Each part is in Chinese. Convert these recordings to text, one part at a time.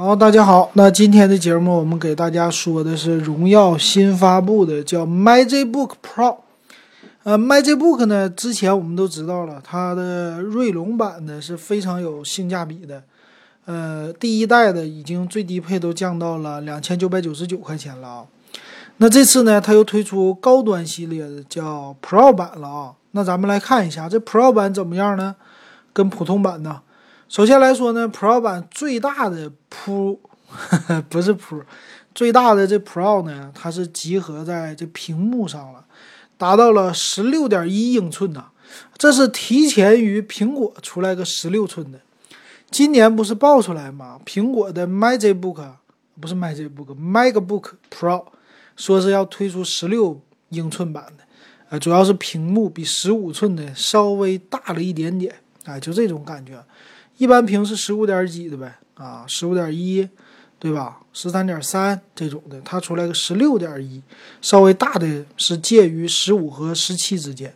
好，大家好。那今天的节目，我们给大家说的是荣耀新发布的叫 MagicBook Pro。呃，MagicBook 呢，之前我们都知道了，它的锐龙版呢是非常有性价比的。呃，第一代的已经最低配都降到了两千九百九十九块钱了啊。那这次呢，它又推出高端系列的叫 Pro 版了啊。那咱们来看一下这 Pro 版怎么样呢？跟普通版呢？首先来说呢，Pro 版最大的铺 不是 Pro，，最大的这 Pro 呢，它是集合在这屏幕上了，达到了十六点一英寸呐，这是提前于苹果出来个十六寸的。今年不是爆出来吗？苹果的 MagicBook 不是 MagicBook，MacBook Pro 说是要推出十六英寸版的，呃，主要是屏幕比十五寸的稍微大了一点点，哎，就这种感觉。一般屏是十五点几的呗，啊，十五点一，对吧？十三点三这种的，它出来个十六点一，稍微大的是介于十五和十七之间，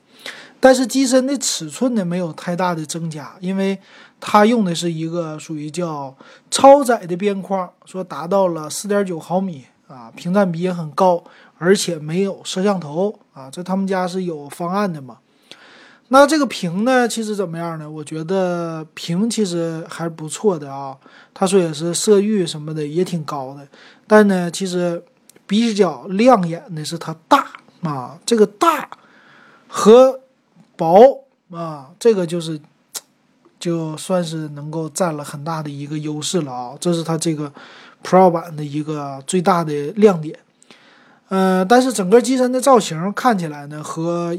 但是机身的尺寸呢没有太大的增加，因为它用的是一个属于叫超窄的边框，说达到了四点九毫米啊，屏占比也很高，而且没有摄像头啊，这他们家是有方案的嘛。那这个屏呢，其实怎么样呢？我觉得屏其实还是不错的啊。他说也是色域什么的也挺高的，但呢，其实比较亮眼的是它大啊。这个大和薄啊，这个就是就算是能够占了很大的一个优势了啊。这是它这个 Pro 版的一个最大的亮点。呃，但是整个机身的造型看起来呢和。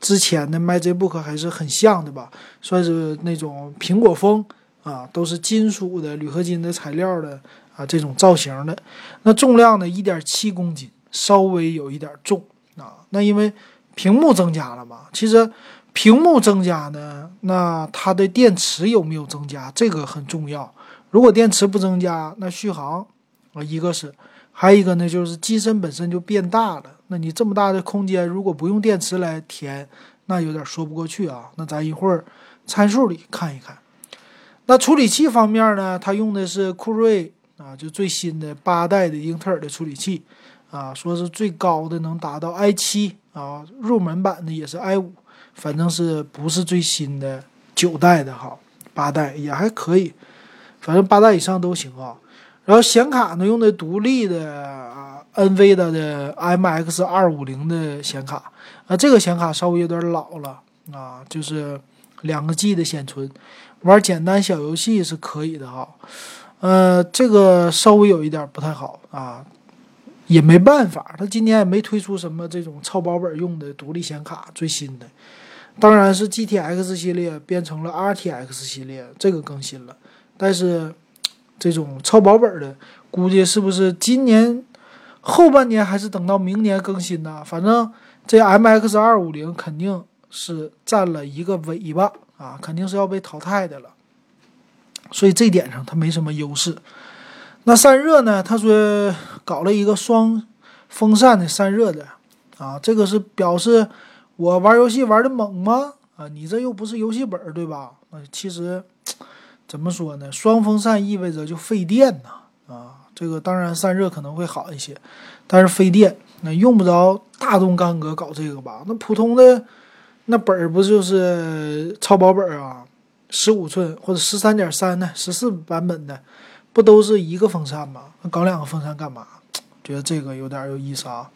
之前的 MagicBook 还是很像的吧，算是那种苹果风啊，都是金属的铝合金的材料的啊，这种造型的。那重量呢，一点七公斤，稍微有一点重啊。那因为屏幕增加了嘛，其实屏幕增加呢，那它的电池有没有增加，这个很重要。如果电池不增加，那续航啊，一个是。还有一个呢，就是机身本身就变大了。那你这么大的空间，如果不用电池来填，那有点说不过去啊。那咱一会儿参数里看一看。那处理器方面呢，它用的是酷睿啊，就最新的八代的英特尔的处理器啊，说是最高的能达到 i 七啊，入门版的也是 i 五，反正是不是最新的九代的哈，八代也还可以，反正八代以上都行啊。然后显卡呢，用的独立的啊 NVIDIA 的 MX 二五零的显卡，啊，这个显卡稍微有点老了啊，就是两个 G 的显存，玩简单小游戏是可以的哈，呃，这个稍微有一点不太好啊，也没办法，他今年也没推出什么这种超薄本用的独立显卡，最新的，当然是 GTX 系列变成了 RTX 系列，这个更新了，但是。这种超薄本的，估计是不是今年后半年还是等到明年更新呢？反正这 MX 二五零肯定是占了一个尾巴啊，肯定是要被淘汰的了。所以这点上它没什么优势。那散热呢？他说搞了一个双风扇的散热的啊，这个是表示我玩游戏玩的猛吗？啊，你这又不是游戏本对吧？啊，其实。怎么说呢？双风扇意味着就费电呐，啊，这个当然散热可能会好一些，但是费电，那用不着大动干戈搞这个吧？那普通的那本儿不就是超薄本儿啊？十五寸或者十三点三的、十四版本的，不都是一个风扇吗？那搞两个风扇干嘛？觉得这个有点有意思啊。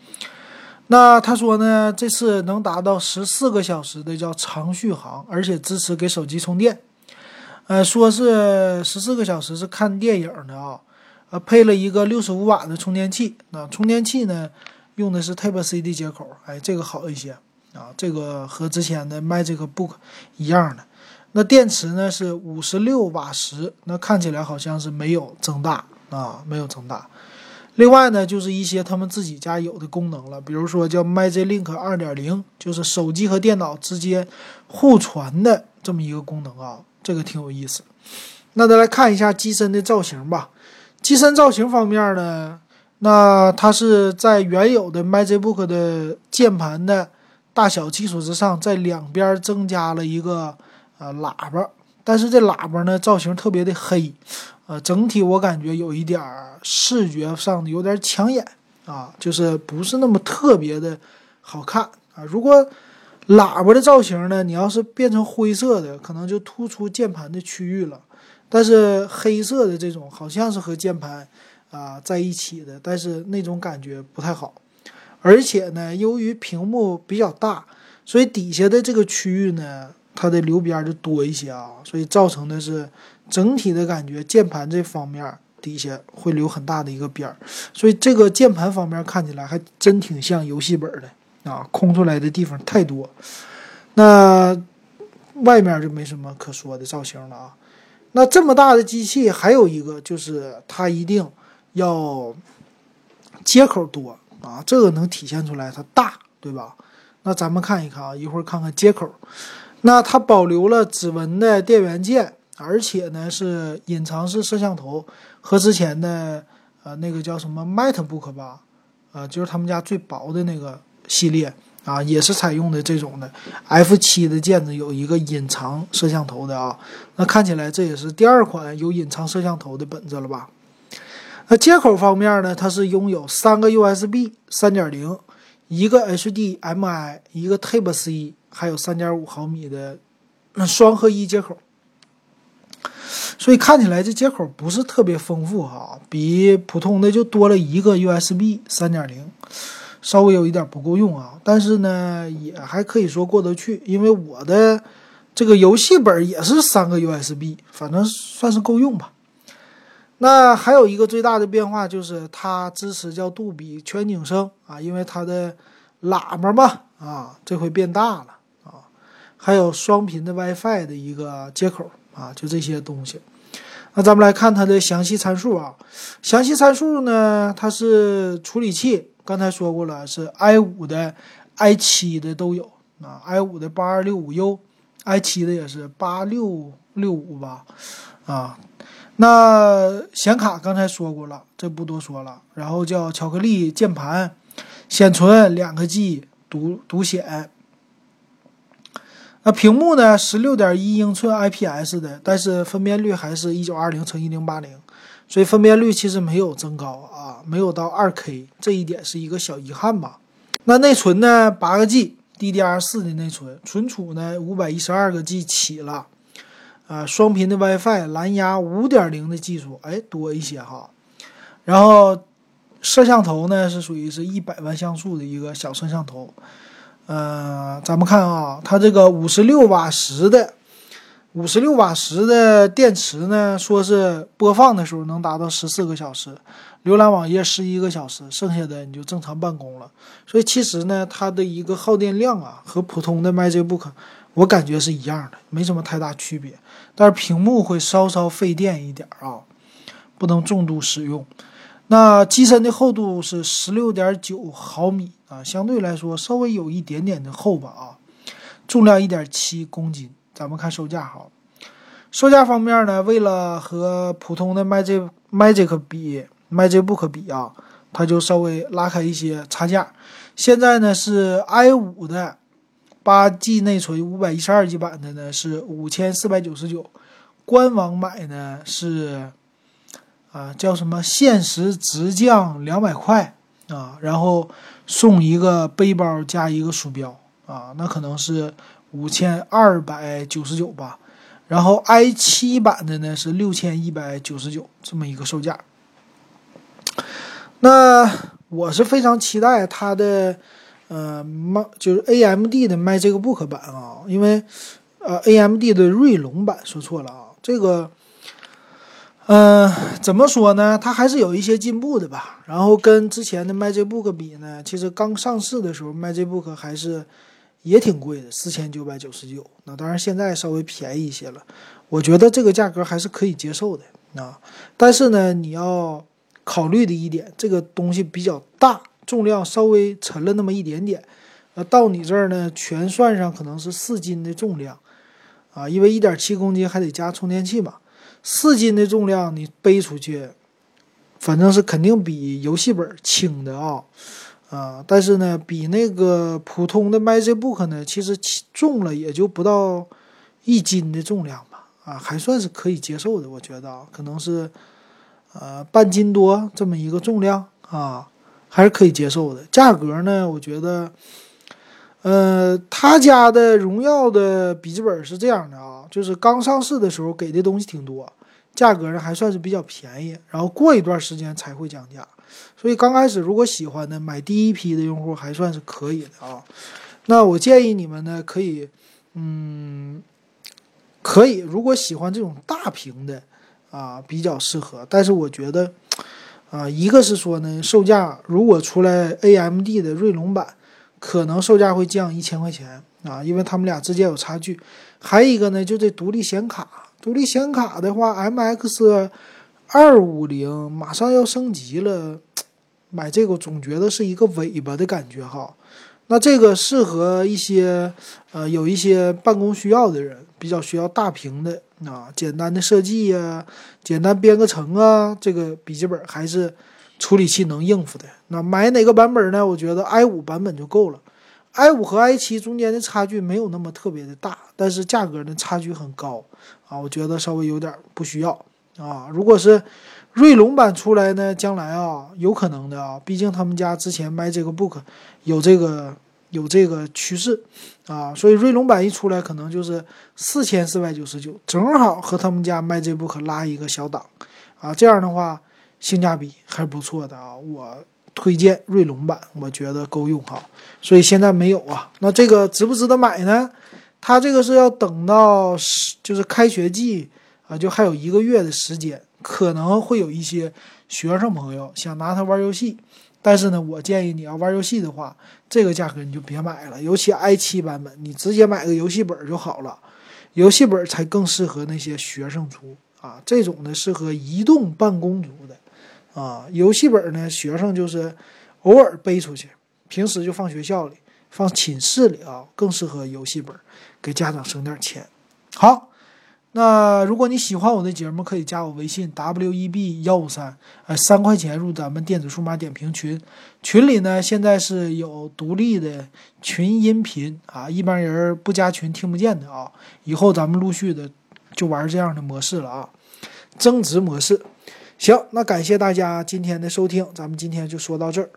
那他说呢，这次能达到十四个小时的叫长续航，而且支持给手机充电。呃，说是十四个小时是看电影的啊，呃，配了一个六十五瓦的充电器，那充电器呢用的是 Type C 的接口，哎，这个好一些啊，这个和之前的 MagicBook 一样的。那电池呢是五十六瓦时，那看起来好像是没有增大啊，没有增大。另外呢，就是一些他们自己家有的功能了，比如说叫 MagicLink 二点零，就是手机和电脑之间互传的这么一个功能啊。这个挺有意思，那再来看一下机身的造型吧。机身造型方面呢，那它是在原有的 MagicBook 的键盘的大小基础之上，在两边增加了一个呃喇叭，但是这喇叭呢造型特别的黑呃，整体我感觉有一点视觉上的有点抢眼啊，就是不是那么特别的好看啊。如果喇叭的造型呢，你要是变成灰色的，可能就突出键盘的区域了。但是黑色的这种好像是和键盘啊在一起的，但是那种感觉不太好。而且呢，由于屏幕比较大，所以底下的这个区域呢，它的留边就多一些啊，所以造成的是整体的感觉，键盘这方面底下会留很大的一个边儿，所以这个键盘方面看起来还真挺像游戏本的啊，空出来的地方太多。那外面就没什么可说的造型了啊。那这么大的机器，还有一个就是它一定要接口多。啊，这个能体现出来它大，对吧？那咱们看一看啊，一会儿看看接口。那它保留了指纹的电源键，而且呢是隐藏式摄像头，和之前的呃那个叫什么 MacBook 吧，啊，就是他们家最薄的那个系列啊，也是采用的这种的 F7 的键子有一个隐藏摄像头的啊。那看起来这也是第二款有隐藏摄像头的本子了吧？那接口方面呢？它是拥有三个 USB 三点零，一个 HDMI，一个 Type C，还有三点五毫米的双合一接口。所以看起来这接口不是特别丰富哈，比普通的就多了一个 USB 三点零，稍微有一点不够用啊。但是呢，也还可以说过得去，因为我的这个游戏本也是三个 USB，反正算是够用吧。那还有一个最大的变化就是它支持叫杜比全景声啊，因为它的喇叭嘛啊，这回变大了啊，还有双频的 WiFi 的一个接口啊，就这些东西。那咱们来看它的详细参数啊，详细参数呢，它是处理器，刚才说过了，是 i 五的、i 七的都有啊，i 五的八二六五 U，i 七的也是八六六五吧，啊。那显卡刚才说过了，这不多说了。然后叫巧克力键盘，显存两个 G，独独显。那屏幕呢？十六点一英寸 IPS 的，但是分辨率还是一九二零乘一零八零，所以分辨率其实没有增高啊，没有到二 K，这一点是一个小遗憾吧。那内存呢？八个 G，DDR 四的内存，存储呢五百一十二个 G 起了。啊，双频的 WiFi，蓝牙五点零的技术，哎，多一些哈。然后摄像头呢是属于是一百万像素的一个小摄像头。呃，咱们看啊，它这个五十六瓦时的五十六瓦时的电池呢，说是播放的时候能达到十四个小时，浏览网页十一个小时，剩下的你就正常办公了。所以其实呢，它的一个耗电量啊，和普通的 MacBook。我感觉是一样的，没什么太大区别，但是屏幕会稍稍费电一点啊，不能重度使用。那机身的厚度是十六点九毫米啊，相对来说稍微有一点点的厚吧啊。重量一点七公斤。咱们看售价哈，售价方面呢，为了和普通的 Magic Magic 比，MacBook 比啊，它就稍微拉开一些差价。现在呢是 i 五的。八 G 内存五百一十二 G 版的呢是五千四百九十九，官网买呢是啊叫什么限时直降两百块啊，然后送一个背包加一个鼠标啊，那可能是五千二百九十九吧。然后 i 七版的呢是六千一百九十九这么一个售价。那我是非常期待它的。呃，麦就是 A M D 的 MacBook 版啊，因为呃 A M D 的锐龙版说错了啊，这个，嗯，怎么说呢？它还是有一些进步的吧。然后跟之前的 MagicBook 比呢，其实刚上市的时候，MagicBook 还是也挺贵的，四千九百九十九。那当然现在稍微便宜一些了，我觉得这个价格还是可以接受的啊。但是呢，你要考虑的一点，这个东西比较大。重量稍微沉了那么一点点，呃，到你这儿呢，全算上可能是四斤的重量，啊，因为一点七公斤还得加充电器嘛，四斤的重量你背出去，反正是肯定比游戏本轻的啊，啊，但是呢，比那个普通的 MacBook 呢，其实重了也就不到一斤的重量吧，啊，还算是可以接受的，我觉得啊，可能是呃半斤多这么一个重量啊，还是可以接受的。价格呢，我觉得。呃，他家的荣耀的笔记本是这样的啊，就是刚上市的时候给的东西挺多，价格呢还算是比较便宜，然后过一段时间才会降价，所以刚开始如果喜欢的买第一批的用户还算是可以的啊。那我建议你们呢，可以，嗯，可以，如果喜欢这种大屏的啊，比较适合。但是我觉得，啊，一个是说呢，售价如果出来 AMD 的锐龙版。可能售价会降一千块钱啊，因为他们俩之间有差距。还有一个呢，就这独立显卡，独立显卡的话，MX 二五零马上要升级了，买这个总觉得是一个尾巴的感觉哈。那这个适合一些呃有一些办公需要的人，比较需要大屏的啊，简单的设计呀，简单编个程啊，这个笔记本还是。处理器能应付的，那买哪个版本呢？我觉得 i 五版本就够了。i 五和 i 七中间的差距没有那么特别的大，但是价格呢差距很高啊，我觉得稍微有点不需要啊。如果是锐龙版出来呢，将来啊有可能的啊，毕竟他们家之前卖这个 book 有这个有这个趋势啊，所以锐龙版一出来，可能就是四千四百九十九，正好和他们家卖这 book 拉一个小档啊，这样的话。性价比还是不错的啊，我推荐锐龙版，我觉得够用哈。所以现在没有啊，那这个值不值得买呢？它这个是要等到就是开学季啊，就还有一个月的时间，可能会有一些学生朋友想拿它玩游戏。但是呢，我建议你要玩游戏的话，这个价格你就别买了，尤其 i 七版本，你直接买个游戏本就好了，游戏本才更适合那些学生族啊，这种呢适合移动办公族的。啊，游戏本呢，学生就是偶尔背出去，平时就放学校里、放寝室里啊，更适合游戏本，给家长省点钱。好，那如果你喜欢我的节目，可以加我微信 w e b 幺五三，呃，三块钱入咱们电子数码点评群，群里呢现在是有独立的群音频啊，一般人不加群听不见的啊。以后咱们陆续的就玩这样的模式了啊，增值模式。行，那感谢大家今天的收听，咱们今天就说到这儿。